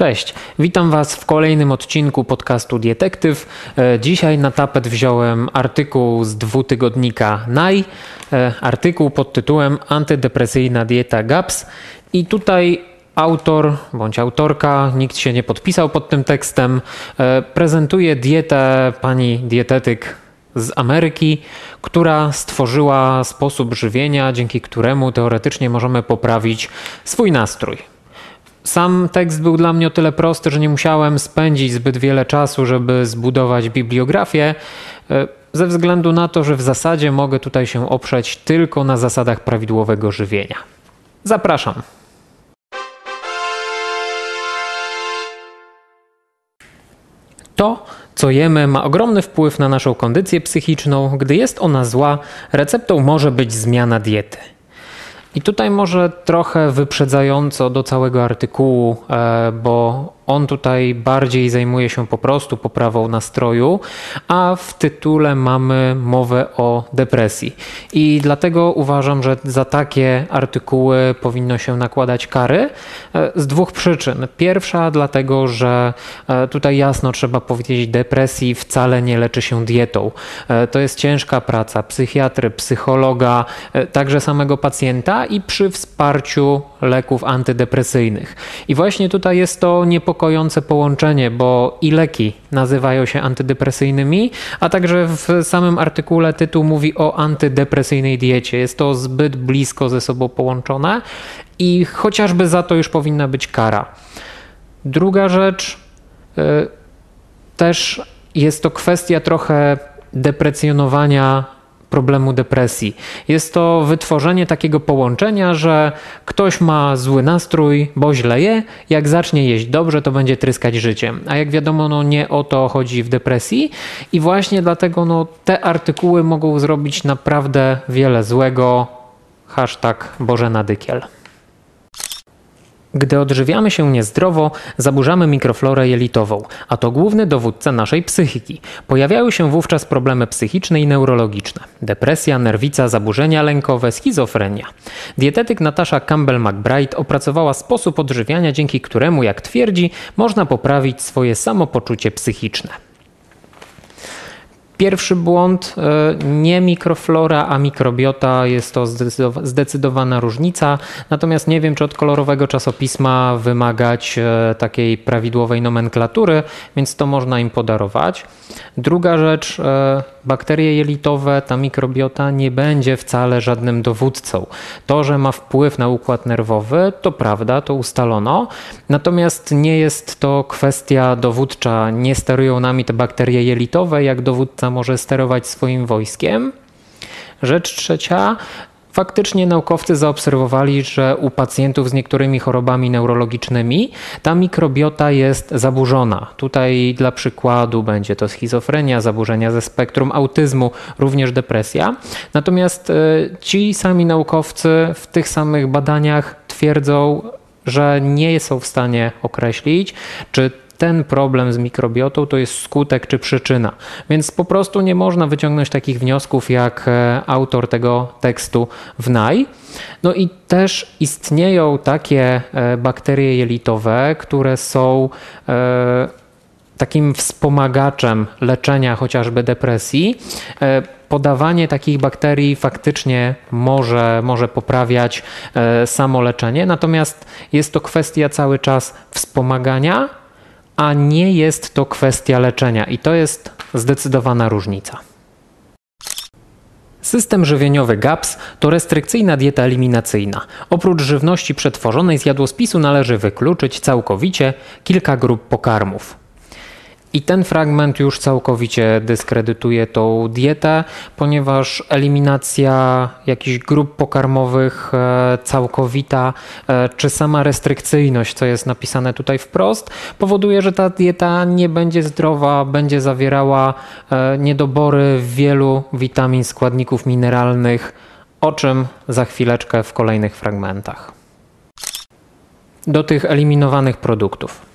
Cześć, witam Was w kolejnym odcinku podcastu Dietektyw. E, dzisiaj na tapet wziąłem artykuł z dwutygodnika NAI, e, artykuł pod tytułem Antydepresyjna dieta GAPS i tutaj autor bądź autorka, nikt się nie podpisał pod tym tekstem, e, prezentuje dietę pani dietetyk z Ameryki, która stworzyła sposób żywienia, dzięki któremu teoretycznie możemy poprawić swój nastrój. Sam tekst był dla mnie o tyle prosty, że nie musiałem spędzić zbyt wiele czasu, żeby zbudować bibliografię, e, ze względu na to, że w zasadzie mogę tutaj się oprzeć tylko na zasadach prawidłowego żywienia. Zapraszam. To, co jemy, ma ogromny wpływ na naszą kondycję psychiczną. Gdy jest ona zła, receptą może być zmiana diety. I tutaj może trochę wyprzedzająco do całego artykułu, e, bo on tutaj bardziej zajmuje się po prostu poprawą nastroju, a w tytule mamy mowę o depresji. I dlatego uważam, że za takie artykuły powinno się nakładać kary e, z dwóch przyczyn. Pierwsza, dlatego, że e, tutaj jasno trzeba powiedzieć, depresji wcale nie leczy się dietą. E, to jest ciężka praca psychiatry, psychologa, także samego pacjenta i przy wsparciu leków antydepresyjnych. I właśnie tutaj jest to niepokojące niepokojące połączenie, bo i leki nazywają się antydepresyjnymi, a także w samym artykule tytuł mówi o antydepresyjnej diecie. Jest to zbyt blisko ze sobą połączone i chociażby za to już powinna być kara. Druga rzecz, y, też jest to kwestia trochę deprecjonowania problemu depresji. Jest to wytworzenie takiego połączenia, że ktoś ma zły nastrój, bo źle je, jak zacznie jeść dobrze, to będzie tryskać życiem. A jak wiadomo, no nie o to chodzi w depresji i właśnie dlatego no, te artykuły mogą zrobić naprawdę wiele złego. Hashtag Bożena Dykiel. Gdy odżywiamy się niezdrowo, zaburzamy mikroflorę jelitową, a to główny dowódca naszej psychiki. Pojawiają się wówczas problemy psychiczne i neurologiczne: depresja, nerwica, zaburzenia lękowe, schizofrenia. Dietetyk Natasza Campbell-McBride opracowała sposób odżywiania, dzięki któremu, jak twierdzi, można poprawić swoje samopoczucie psychiczne. Pierwszy błąd, e, nie mikroflora, a mikrobiota jest to zdecydowana różnica. Natomiast nie wiem, czy od kolorowego czasopisma wymagać e, takiej prawidłowej nomenklatury, więc to można im podarować. Druga rzecz, e, bakterie jelitowe, ta mikrobiota nie będzie wcale żadnym dowódcą. To, że ma wpływ na układ nerwowy, to prawda, to ustalono. Natomiast nie jest to kwestia dowódcza. Nie sterują nami te bakterie jelitowe, jak dowódca może sterować swoim wojskiem. Rzecz trzecia, Faktycznie naukowcy zaobserwowali, że u pacjentów z niektórymi chorobami neurologicznymi ta mikrobiota jest zaburzona. Tutaj dla przykładu będzie to schizofrenia, zaburzenia ze spektrum autyzmu, również depresja. Natomiast e, ci sami naukowcy w tych samych badaniach twierdzą, że nie są w stanie określić, czy ten problem z mikrobiotą to jest skutek czy przyczyna. Więc po prostu nie można wyciągnąć takich wniosków jak e, autor tego tekstu w NAI. No i też istnieją takie e, bakterie jelitowe, które są e, takim wspomagaczem leczenia chociażby depresji. Podawanie takich bakterii faktycznie może, może poprawiać samo leczenie, natomiast jest to kwestia cały czas wspomagania a nie jest to kwestia leczenia i to jest zdecydowana różnica. System żywieniowy GAPS to restrykcyjna dieta eliminacyjna. Oprócz żywności przetworzonej z jadłospisu należy wykluczyć całkowicie kilka grup pokarmów. I ten fragment już całkowicie dyskredytuje tą dietę, ponieważ eliminacja jakichś grup pokarmowych e, całkowita, e, czy sama restrykcyjność, co jest napisane tutaj wprost, powoduje, że ta dieta nie będzie zdrowa, będzie zawierała e, niedobory wielu witamin, składników mineralnych, o czym za chwileczkę w kolejnych fragmentach. Do tych eliminowanych produktów.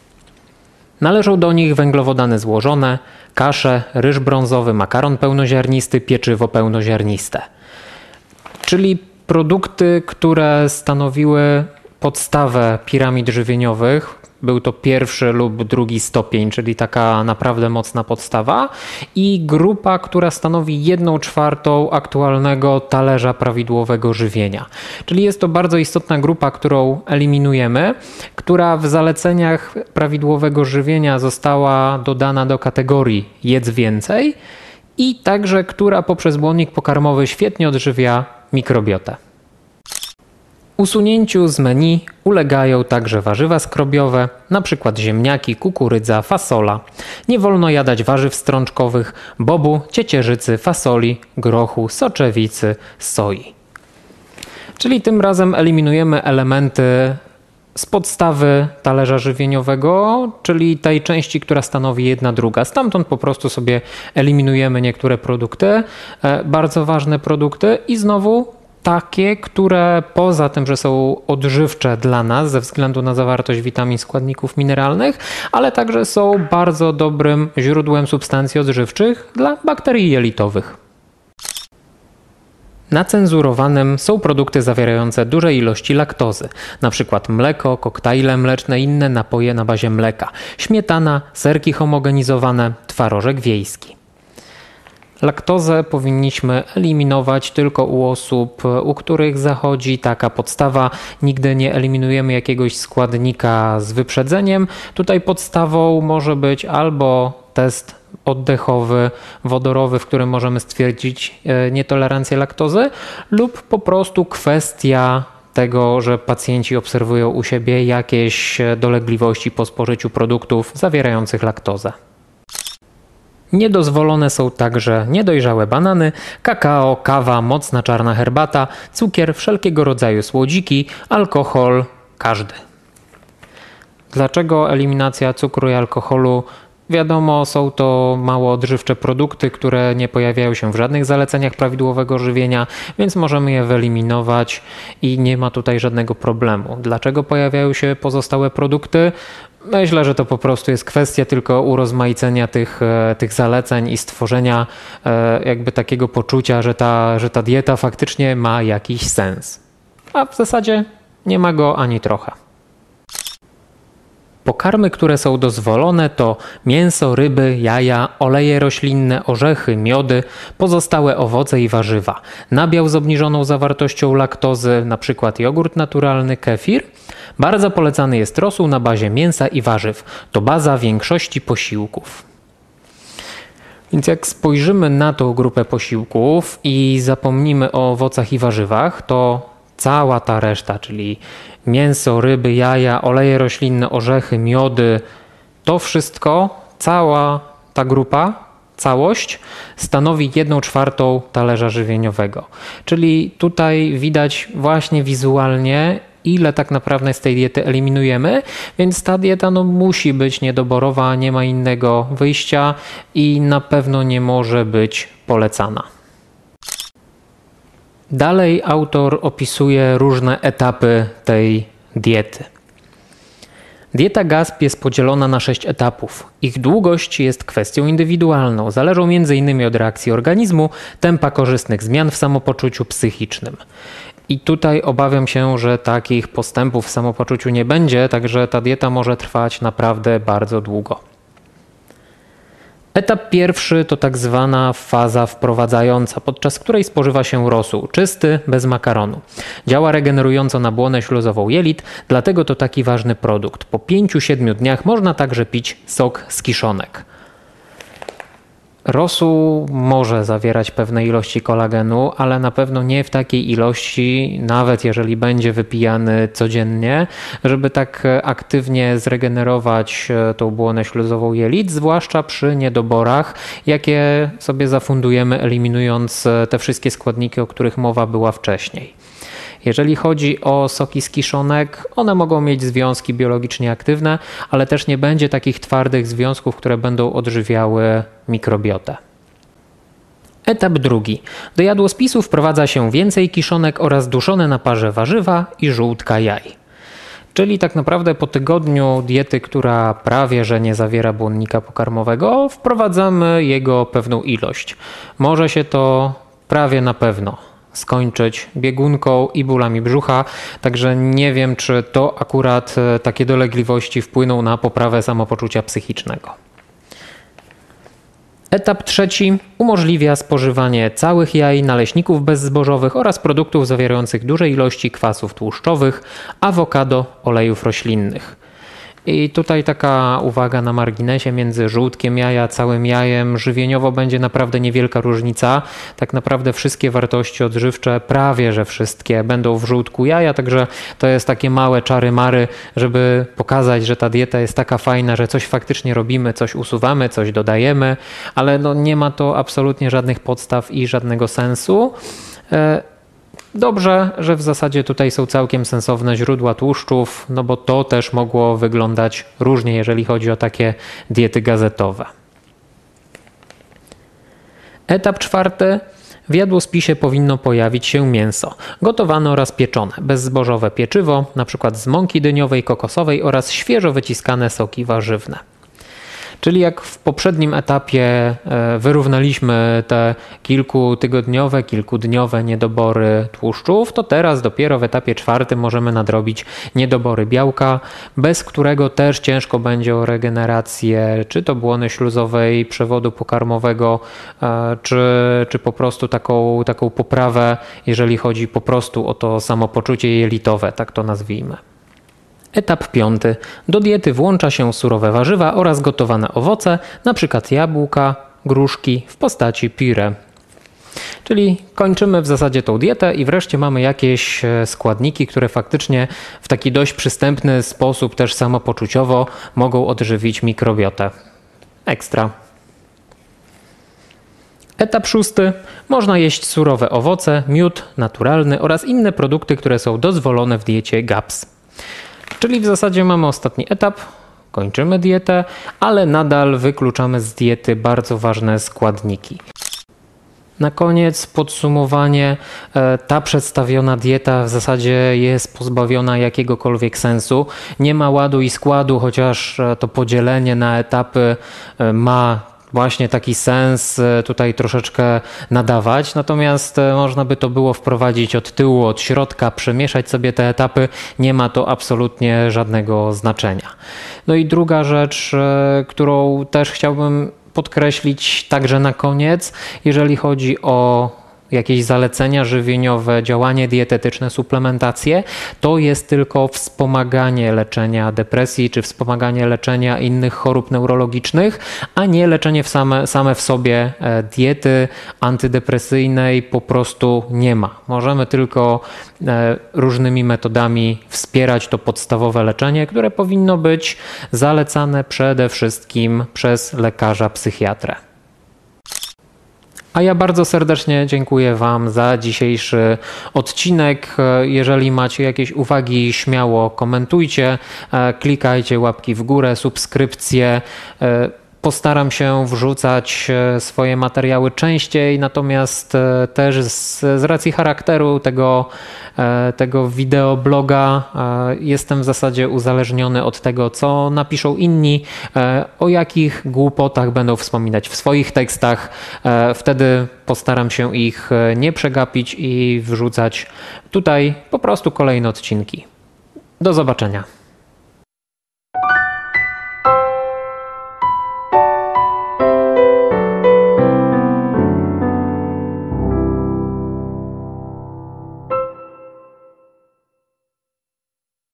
Należą do nich węglowodany złożone, kasze, ryż brązowy, makaron pełnoziarnisty, pieczywo pełnoziarniste. Czyli produkty, które stanowiły podstawę piramid żywieniowych Był to pierwszy lub drugi stopień, czyli taka naprawdę mocna podstawa i grupa, która stanowi jedną czwartą aktualnego talerza prawidłowego żywienia. Czyli jest to bardzo istotna grupa, którą eliminujemy, która w zaleceniach prawidłowego żywienia została dodana do kategorii jedz więcej i także która poprzez błonnik pokarmowy świetnie odżywia mikrobiotę. Usunięciu z menu ulegają także warzywa skrobiowe, np. ziemniaki, kukurydza, fasola. Nie wolno jadać warzyw strączkowych, bobu, ciecierzycy, fasoli, grochu, soczewicy, soi. Czyli tym razem eliminujemy elementy z podstawy talerza żywieniowego, czyli tej części, która stanowi jedna druga. Stamtąd po prostu sobie eliminujemy niektóre produkty, e, bardzo ważne produkty i znowu takie, które poza tym, że są odżywcze dla nas ze względu na zawartość witamin, składników mineralnych, ale także są bardzo dobrym źródłem substancji odżywczych dla bakterii jelitowych. Na cenzurowanym są produkty zawierające duże ilości laktozy, np. mleko, koktajle mleczne inne napoje na bazie mleka, śmietana, serki homogenizowane, twarożek wiejski. Laktozę powinniśmy eliminować tylko u osób, u których zachodzi taka podstawa. Nigdy nie eliminujemy jakiegoś składnika z wyprzedzeniem. Tutaj podstawą może być albo test oddechowy, wodorowy, w którym możemy stwierdzić e, nietolerancję laktozy, lub po prostu kwestia tego, że pacjenci obserwują u siebie jakieś dolegliwości po spożyciu produktów zawierających laktozę. Niedozwolone są także niedojrzałe banany, kakao, kawa, mocna czarna herbata, cukier, wszelkiego rodzaju słodziki, alkohol, każdy. Dlaczego eliminacja cukru i alkoholu Wiadomo, są to mało odżywcze produkty, które nie pojawiają się w żadnych zaleceniach prawidłowego żywienia, więc możemy je wyeliminować i nie ma tutaj żadnego problemu. Dlaczego pojawiają się pozostałe produkty? Myślę, że to po prostu jest kwestia tylko urozmaicenia tych, e, tych zaleceń i stworzenia e, jakby takiego poczucia, że ta, że ta dieta faktycznie ma jakiś sens. A w zasadzie nie ma go ani trochę. Pokarmy, które są dozwolone to mięso, ryby, jaja, oleje roślinne, orzechy, miody, pozostałe owoce i warzywa, nabiał z obniżoną zawartością laktozy, np. jogurt naturalny, kefir. Bardzo polecany jest rosół na bazie mięsa i warzyw. To baza większości posiłków. Więc jak spojrzymy na tą grupę posiłków i zapomnimy o owocach i warzywach, to cała ta reszta, czyli mięso, ryby, jaja, oleje roślinne, orzechy, miody, to wszystko, cała ta grupa, całość stanowi jedną czwartą talerza żywieniowego. Czyli tutaj widać właśnie wizualnie, ile tak naprawdę z tej diety eliminujemy, więc ta dieta no, musi być niedoborowa, nie ma innego wyjścia i na pewno nie może być polecana. Dalej autor opisuje różne etapy tej diety. Dieta GASP jest podzielona na sześć etapów. Ich długość jest kwestią indywidualną, zależą m.in. od reakcji organizmu, tempa korzystnych zmian w samopoczuciu psychicznym. I tutaj obawiam się, że takich postępów w samopoczuciu nie będzie, także ta dieta może trwać naprawdę bardzo długo. Etap pierwszy to tak zwana faza wprowadzająca, podczas której spożywa się rosół, czysty, bez makaronu. Działa regenerująco na błonę śluzową jelit, dlatego to taki ważny produkt. Po 5-7 dniach można także pić sok z kiszonek. Rosół może zawierać pewne ilości kolagenu, ale na pewno nie w takiej ilości, nawet jeżeli będzie wypijany codziennie, żeby tak aktywnie zregenerować e, tą błonę śluzową jelit, zwłaszcza przy niedoborach, jakie sobie zafundujemy, eliminując e, te wszystkie składniki, o których mowa była wcześniej. Jeżeli chodzi o soki z kiszonek, one mogą mieć związki biologicznie aktywne, ale też nie będzie takich twardych związków, które będą odżywiały mikrobiotę. Etap drugi. Do jadłospisu wprowadza się więcej kiszonek oraz duszone na parze warzywa i żółtka jaj. Czyli tak naprawdę po tygodniu diety, która prawie że nie zawiera błonnika pokarmowego, wprowadzamy jego pewną ilość. Może się to prawie na pewno skończyć biegunką i bólami brzucha, także nie wiem, czy to akurat e, takie dolegliwości wpłyną na poprawę samopoczucia psychicznego. Etap trzeci umożliwia spożywanie całych jaj, naleśników bezzbożowych oraz produktów zawierających duże ilości kwasów tłuszczowych, awokado, olejów roślinnych. I tutaj taka uwaga na marginesie między żółtkiem jaja, całym jajem. Żywieniowo będzie naprawdę niewielka różnica. Tak naprawdę wszystkie wartości odżywcze, prawie że wszystkie, będą w żółtku jaja, także to jest takie małe czary mary, żeby pokazać, że ta dieta jest taka fajna, że coś faktycznie robimy, coś usuwamy, coś dodajemy, ale no nie ma to absolutnie żadnych podstaw i żadnego sensu. Dobrze, że w zasadzie tutaj są całkiem sensowne źródła tłuszczów, no bo to też mogło wyglądać różnie, jeżeli chodzi o takie diety gazetowe. Etap czwarty. W jadłospisie powinno pojawić się mięso, gotowane oraz pieczone, bezzbożowe pieczywo, np. z mąki dyniowej, kokosowej oraz świeżo wyciskane soki warzywne. Czyli jak w poprzednim etapie e, wyrównaliśmy te kilkutygodniowe, kilkudniowe niedobory tłuszczów, to teraz dopiero w etapie czwartym możemy nadrobić niedobory białka, bez którego też ciężko będzie o regenerację czy to błony śluzowej, przewodu pokarmowego, e, czy, czy po prostu taką, taką poprawę, jeżeli chodzi po prostu o to samopoczucie jelitowe, tak to nazwijmy. Etap piąty. Do diety włącza się surowe warzywa oraz gotowane owoce, np. jabłka, gruszki w postaci pire. Czyli kończymy w zasadzie tą dietę i wreszcie mamy jakieś e, składniki, które faktycznie w taki dość przystępny sposób, też samopoczuciowo, mogą odżywić mikrobiotę. Ekstra. Etap szósty. Można jeść surowe owoce, miód naturalny oraz inne produkty, które są dozwolone w diecie GAPS. Czyli w zasadzie mamy ostatni etap, kończymy dietę, ale nadal wykluczamy z diety bardzo ważne składniki. Na koniec podsumowanie. E, ta przedstawiona dieta w zasadzie jest pozbawiona jakiegokolwiek sensu. Nie ma ładu i składu, chociaż e, to podzielenie na etapy e, ma właśnie taki sens e, tutaj troszeczkę nadawać. Natomiast e, można by to było wprowadzić od tyłu, od środka, przemieszać sobie te etapy. Nie ma to absolutnie żadnego znaczenia. No i druga rzecz, e, którą też chciałbym podkreślić także na koniec, jeżeli chodzi o jakieś zalecenia żywieniowe, działanie dietetyczne, suplementację, to jest tylko wspomaganie leczenia depresji czy wspomaganie leczenia innych chorób neurologicznych, a nie leczenie w same, same w sobie e, diety antydepresyjnej po prostu nie ma. Możemy tylko e, różnymi metodami wspierać to podstawowe leczenie, które powinno być zalecane przede wszystkim przez lekarza psychiatrę. A ja bardzo serdecznie dziękuję Wam za dzisiejszy odcinek. Jeżeli macie jakieś uwagi, śmiało komentujcie, e, klikajcie łapki w górę, subskrypcje. Postaram się wrzucać e, swoje materiały częściej, natomiast e, też z, z racji charakteru tego, e, tego wideobloga jestem w zasadzie uzależniony od tego, co napiszą inni, o jakich głupotach będą wspominać w swoich tekstach. Wtedy postaram się ich nie przegapić i wrzucać tutaj po prostu kolejne odcinki. Do zobaczenia.